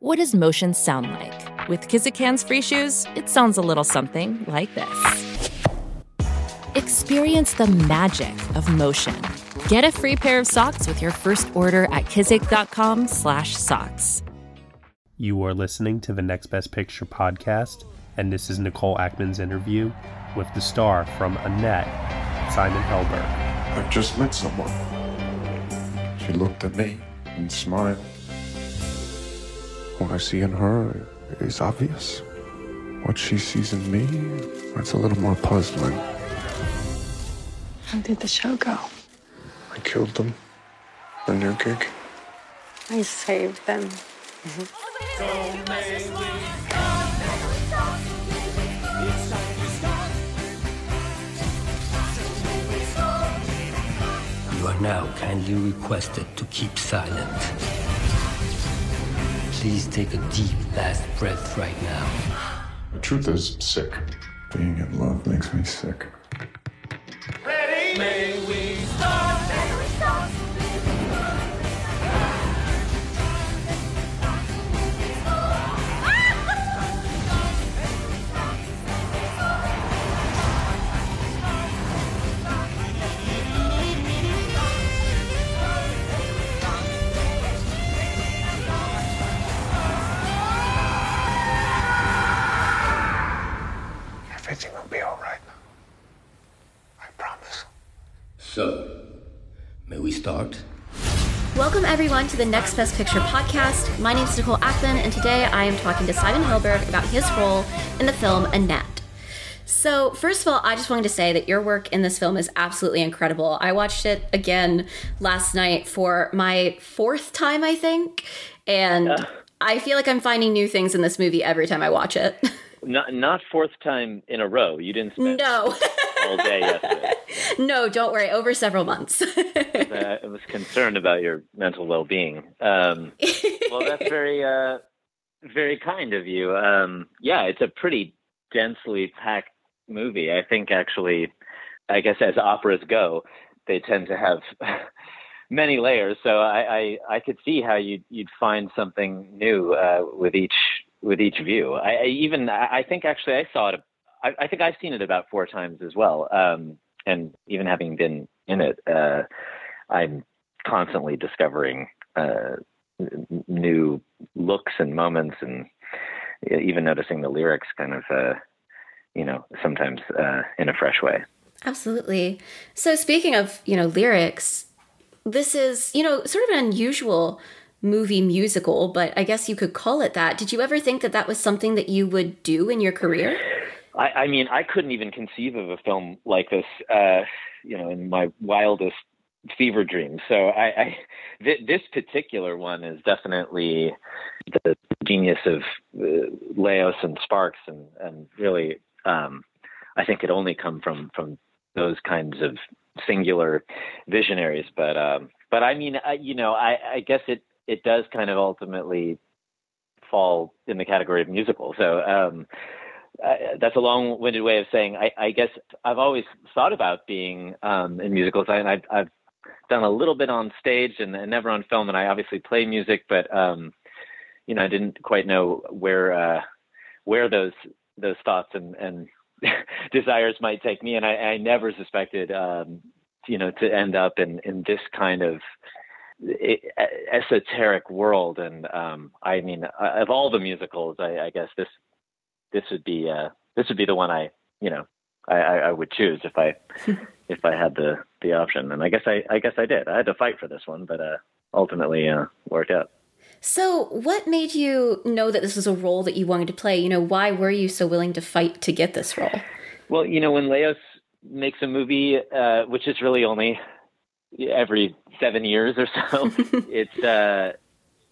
What does motion sound like? With Kizik hands free shoes, it sounds a little something like this. Experience the magic of motion. Get a free pair of socks with your first order at kizik.com/socks. You are listening to the Next Best Picture podcast, and this is Nicole Ackman's interview with the star from Annette, Simon Helberg. I've just met someone. She looked at me and smiled. What I see in her is obvious. What she sees in me, that's a little more puzzling. How did the show go? I killed them. On your gig. I saved them. You are now kindly requested to keep silent. Please take a deep last breath right now. The truth is, I'm sick. Being in love makes me sick. Everything to the Next Best Picture podcast. My name is Nicole Ackman, and today I am talking to Simon Helberg about his role in the film Annette. So, first of all, I just wanted to say that your work in this film is absolutely incredible. I watched it again last night for my fourth time, I think, and I feel like I'm finding new things in this movie every time I watch it. Not not fourth time in a row. You didn't spend no, all day yesterday. no, don't worry, over several months. I was concerned about your mental well being. Um, well, that's very uh, very kind of you. Um, yeah, it's a pretty densely packed movie. I think actually, I guess as operas go, they tend to have many layers. So I, I, I could see how you'd you'd find something new uh, with each with each view. I, I even I think actually I saw it. I, I think I've seen it about four times as well. Um, and even having been in it, uh, I'm constantly discovering uh, new looks and moments, and even noticing the lyrics kind of, uh, you know, sometimes uh, in a fresh way. Absolutely. So speaking of, you know, lyrics, this is, you know, sort of an unusual movie musical, but I guess you could call it that. Did you ever think that that was something that you would do in your career? I, I mean, I couldn't even conceive of a film like this, uh, you know, in my wildest fever dreams. So I, I th- this particular one is definitely the genius of uh, Leos and Sparks, and and really, um, I think it only come from from those kinds of singular visionaries. But um, but I mean, I, you know, I, I guess it it does kind of ultimately fall in the category of musical. So um, that's a long-winded way of saying I, I guess I've always thought about being um, in musicals, and I've, I've done a little bit on stage and, and never on film. And I obviously play music, but um, you know, I didn't quite know where uh, where those those thoughts and, and desires might take me, and I, I never suspected, um, you know, to end up in in this kind of esoteric world. And um, I mean, uh, of all the musicals, I, I guess this this would be uh, this would be the one I you know I, I, I would choose if I if I had the the option. And I guess I I guess I did. I had to fight for this one, but uh, ultimately uh, worked out. So, what made you know that this was a role that you wanted to play? You know, why were you so willing to fight to get this role? Well, you know, when Leos makes a movie, uh, which is really only every seven years or so, it's uh,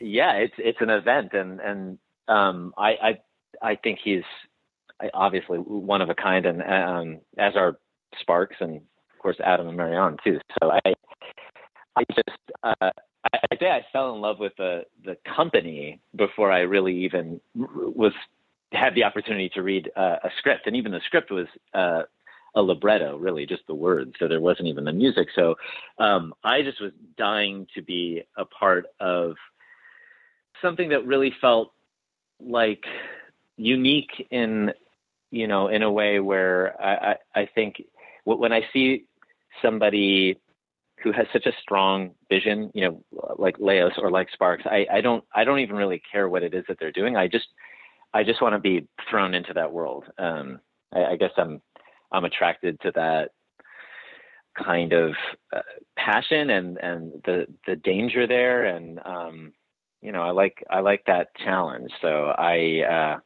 yeah, it's it's an event, and and um, I I I think he's obviously one of a kind, and um, as are Sparks and of course Adam and Marion too. So I I just uh, I, I say I fell in love with the the company before I really even was had the opportunity to read uh, a script, and even the script was uh, a libretto, really, just the words. So there wasn't even the music. So um, I just was dying to be a part of something that really felt like unique in you know in a way where I I, I think when I see somebody who has such a strong vision, you know, like Leos or like Sparks, I, I don't I don't even really care what it is that they're doing. I just I just want to be thrown into that world. Um, I, I guess I'm I'm attracted to that kind of uh, passion and and the the danger there and um you know I like I like that challenge so I uh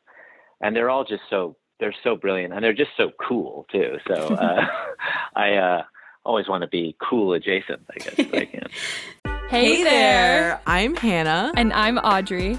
and they're all just so they're so brilliant and they're just so cool too so uh I uh always want to be cool adjacent I guess I can Hey, Hey there. I'm Hannah. And I'm Audrey.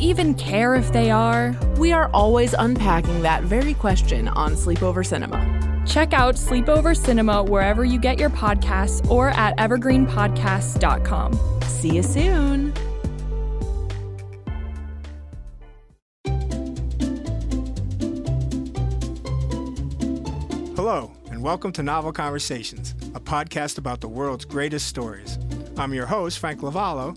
even care if they are? We are always unpacking that very question on Sleepover Cinema. Check out Sleepover Cinema wherever you get your podcasts or at evergreenpodcasts.com. See you soon. Hello, and welcome to Novel Conversations, a podcast about the world's greatest stories. I'm your host, Frank Lavallo,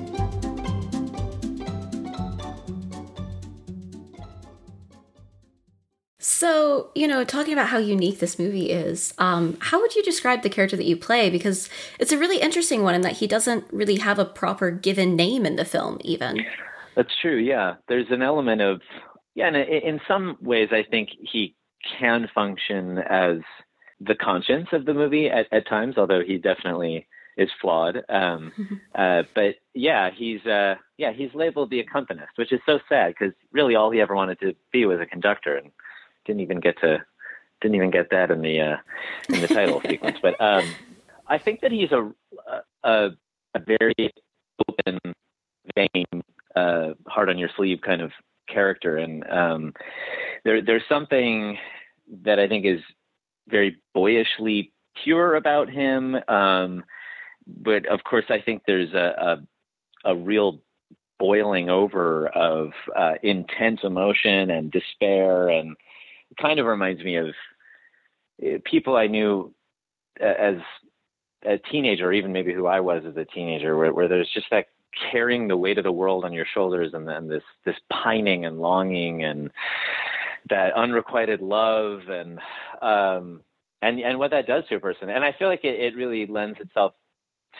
So, you know, talking about how unique this movie is, um, how would you describe the character that you play? Because it's a really interesting one in that he doesn't really have a proper given name in the film, even. That's true. Yeah, there's an element of yeah, and in some ways, I think he can function as the conscience of the movie at, at times, although he definitely is flawed. Um, uh, but yeah, he's uh, yeah he's labeled the accompanist, which is so sad because really all he ever wanted to be was a conductor, and didn't even get to didn't even get that in the uh, in the title sequence. But um, I think that he's a a, a very open, vain, uh, hard on your sleeve kind of character, and um, there there's something that I think is very boyishly pure about him. Um, but of course, I think there's a a, a real boiling over of uh, intense emotion and despair, and kind of reminds me of uh, people I knew as a teenager, or even maybe who I was as a teenager, where, where there's just that carrying the weight of the world on your shoulders, and then this this pining and longing, and that unrequited love, and um, and and what that does to a person. And I feel like it, it really lends itself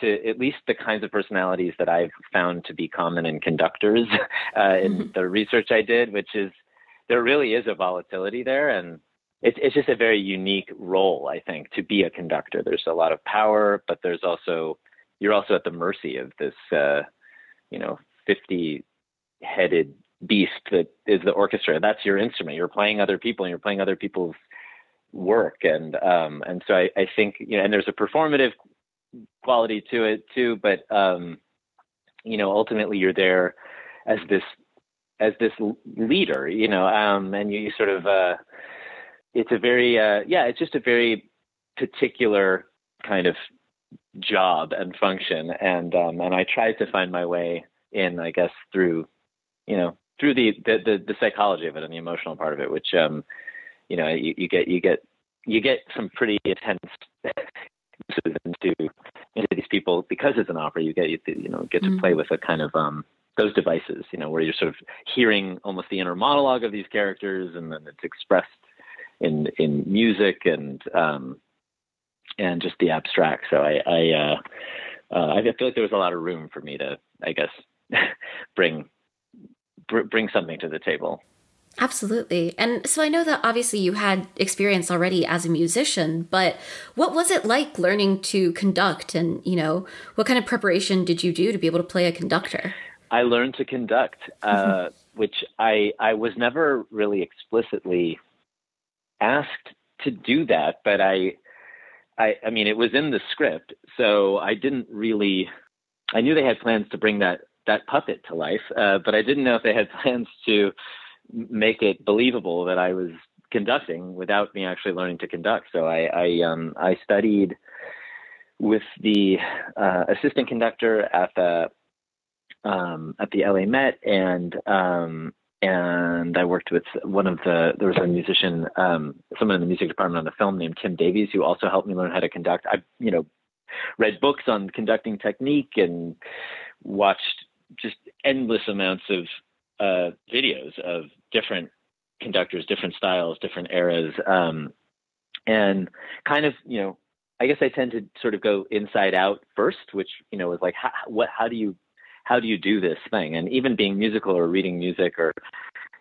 to at least the kinds of personalities that I've found to be common in conductors uh, in the research I did, which is there really is a volatility there, and it's it's just a very unique role, I think, to be a conductor. There's a lot of power, but there's also you're also at the mercy of this, uh, you know, 50 headed beast that is the orchestra. That's your instrument. You're playing other people, and you're playing other people's work, and um, and so I, I think you know, and there's a performative quality to it too, but um, you know, ultimately you're there as this as this leader, you know, um, and you, you sort of uh, it's a very uh, yeah, it's just a very particular kind of job and function, and um, and I tried to find my way in, I guess, through you know through the the the, the psychology of it and the emotional part of it, which um, you know you, you get you get you get some pretty intense into into these people because it's an opera. You get you, you know get to mm-hmm. play with a kind of um, those devices, you know, where you're sort of hearing almost the inner monologue of these characters, and then it's expressed in in music and um, and just the abstract. So I I, uh, uh, I feel like there was a lot of room for me to, I guess, bring br- bring something to the table. Absolutely. And so I know that obviously you had experience already as a musician, but what was it like learning to conduct and, you know, what kind of preparation did you do to be able to play a conductor? I learned to conduct, uh, which I I was never really explicitly asked to do that, but I I I mean it was in the script, so I didn't really I knew they had plans to bring that that puppet to life, uh, but I didn't know if they had plans to make it believable that I was conducting without me actually learning to conduct. So I I, um, I studied with the uh, assistant conductor at the um, at the LA Met, and um, and I worked with one of the there was a musician, um, someone in the music department on the film named Tim Davies, who also helped me learn how to conduct. I you know read books on conducting technique and watched just endless amounts of uh, videos of different conductors, different styles, different eras, um, and kind of you know, I guess I tend to sort of go inside out first, which you know is like how, what how do you how do you do this thing? And even being musical or reading music or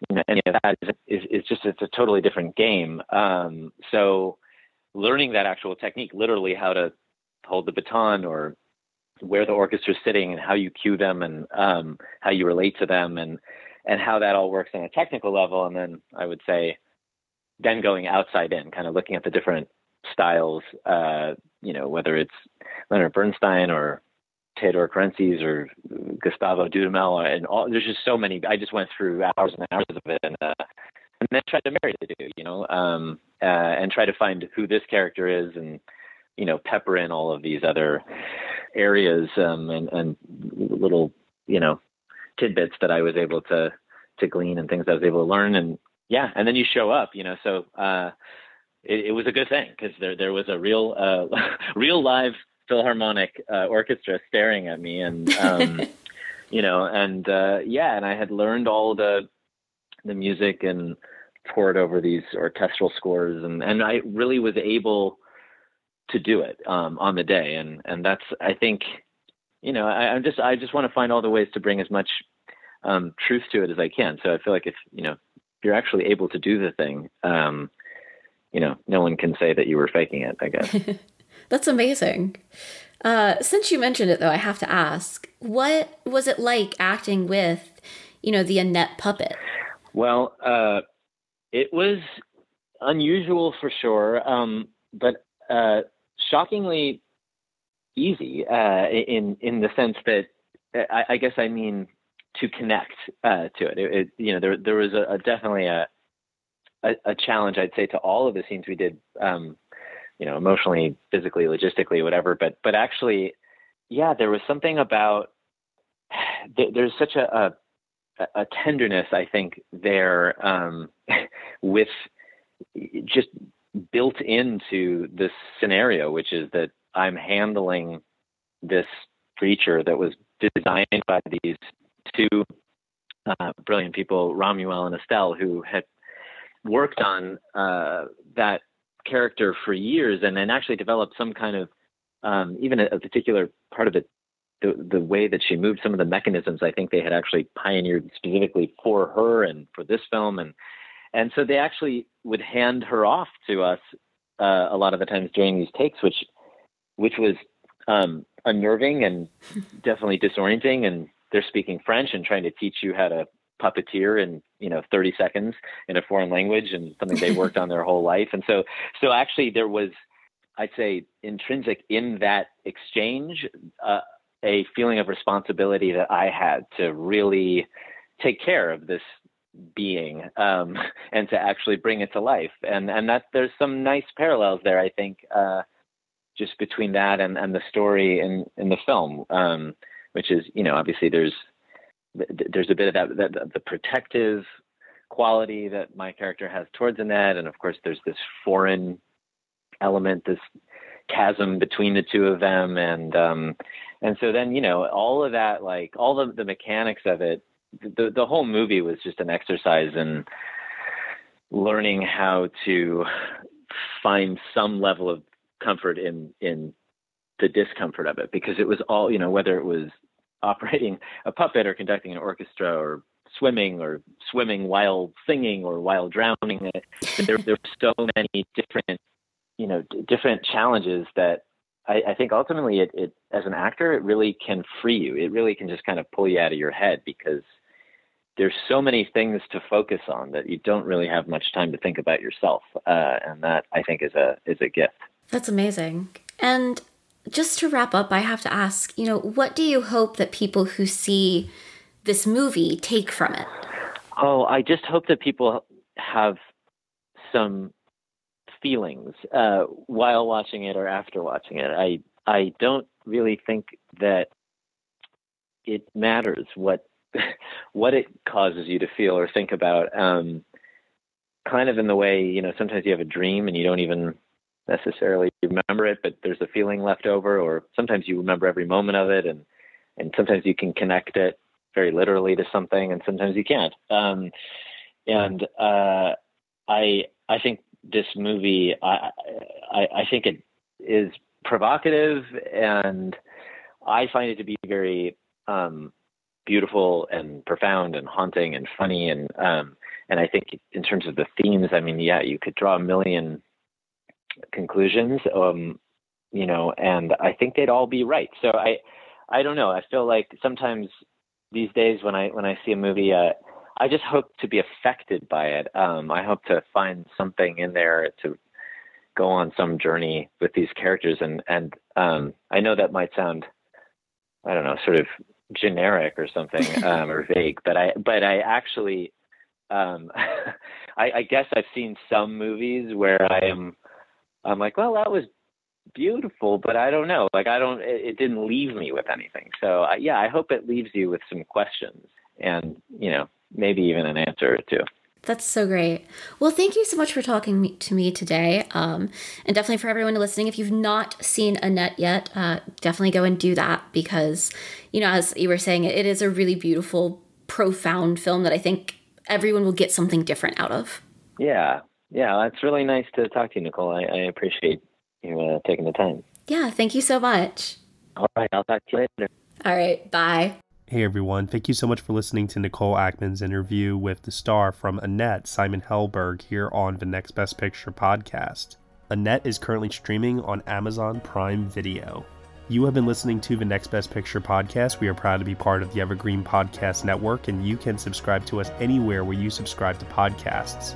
you know any of that is is, is just it's a totally different game. Um, so learning that actual technique, literally how to hold the baton or where the orchestra's sitting and how you cue them and um, how you relate to them and and how that all works on a technical level. And then I would say, then going outside in, kind of looking at the different styles, uh, you know, whether it's Leonard Bernstein or Teodor Currentzis or Gustavo Dudamel, and all. There's just so many. I just went through hours and hours of it, and uh, and then tried to marry the two, you know, um, uh, and try to find who this character is, and you know, pepper in all of these other areas um, and, and little, you know, tidbits that I was able to to glean and things I was able to learn. And yeah, and then you show up, you know. So uh, it, it was a good thing because there there was a real uh, real live philharmonic uh, orchestra staring at me, and um, you know, and uh, yeah, and I had learned all the the music and poured over these orchestral scores, and and I really was able to do it um, on the day, and and that's I think you know, I, am just I just want to find all the ways to bring as much um, truth to it as I can. So I feel like if you know if you're actually able to do the thing, um, you know, no one can say that you were faking it. I guess that's amazing. Uh, since you mentioned it, though, I have to ask, what was it like acting with, you know, the Annette puppet? Well, uh, it was unusual for sure, um, but uh, shockingly easy uh, in in the sense that I, I, guess I mean to connect uh, to it. It, it. You know, there there was a, a definitely a, a, a challenge I'd say to all of the scenes we did. Um, you know, emotionally, physically, logistically, whatever. But but actually, yeah, there was something about there's such a, a, a tenderness I think there um, with just built into this scenario, which is that I'm handling this creature that was designed by these two uh, brilliant people, Romuald and Estelle, who had worked on uh, that character for years and then actually developed some kind of um, even a, a, particular part of it the, the way that she moved some of the mechanisms i think they had actually pioneered specifically for her and for this film and and so they actually would hand her off to us uh, a lot of the times during these takes which which was um, unnerving and definitely disorienting. And they're speaking French and trying to teach you how to puppeteer in you know 30 seconds in a foreign language and something they worked on their whole life. And so so actually there was I'd say intrinsic in that exchange uh, a feeling of responsibility that I had to really take care of this being um, and to actually bring it to life. And and that there's some nice parallels there, I think, uh, just between that and, and the story in, in the film, um, which is, you know, obviously there's there's a bit of that, that the protective quality that my character has towards Annette, and of course there's this foreign element, this chasm between the two of them, and um, and so then you know all of that, like all the the mechanics of it, the the whole movie was just an exercise in learning how to find some level of comfort in in the discomfort of it because it was all you know whether it was operating a puppet or conducting an orchestra or swimming or swimming while singing or while drowning. There, there are so many different, you know, d- different challenges that I, I think ultimately it, it, as an actor, it really can free you. It really can just kind of pull you out of your head because there's so many things to focus on that you don't really have much time to think about yourself. Uh, and that I think is a, is a gift. That's amazing. And just to wrap up, I have to ask, you know, what do you hope that people who see this movie take from it? Oh, I just hope that people have some feelings uh, while watching it or after watching it. I I don't really think that it matters what what it causes you to feel or think about. Um, kind of in the way you know sometimes you have a dream and you don't even necessarily remember it, but there's a feeling left over, or sometimes you remember every moment of it, and and sometimes you can connect it very literally to something, and sometimes you can't. Um, and uh, I I think this movie I, I I think it is provocative, and I find it to be very um, beautiful and profound and haunting and funny and um, and I think in terms of the themes, I mean, yeah, you could draw a million conclusions, um, you know, and I think they'd all be right. So I, I don't know. I feel like sometimes these days when I when I see a movie, uh, I just hope to be affected by it. Um, I hope to find something in there to go on some journey with these characters, and and um, I know that might sound, I don't know, sort of generic or something um, or vague, but I but I actually. Um, I, I guess I've seen some movies where I am I'm like, well, that was beautiful, but I don't know. Like, I don't, it, it didn't leave me with anything. So, uh, yeah, I hope it leaves you with some questions and, you know, maybe even an answer or two. That's so great. Well, thank you so much for talking to me today. Um, and definitely for everyone listening, if you've not seen Annette yet, uh, definitely go and do that because, you know, as you were saying, it is a really beautiful, profound film that I think everyone will get something different out of. Yeah. Yeah. It's really nice to talk to you, Nicole. I, I appreciate you uh, taking the time. Yeah. Thank you so much. All right. I'll talk to you later. All right. Bye. Hey everyone, thank you so much for listening to Nicole Ackman's interview with the star from Annette, Simon Helberg, here on the Next Best Picture podcast. Annette is currently streaming on Amazon Prime Video. You have been listening to the Next Best Picture podcast. We are proud to be part of the Evergreen Podcast Network, and you can subscribe to us anywhere where you subscribe to podcasts.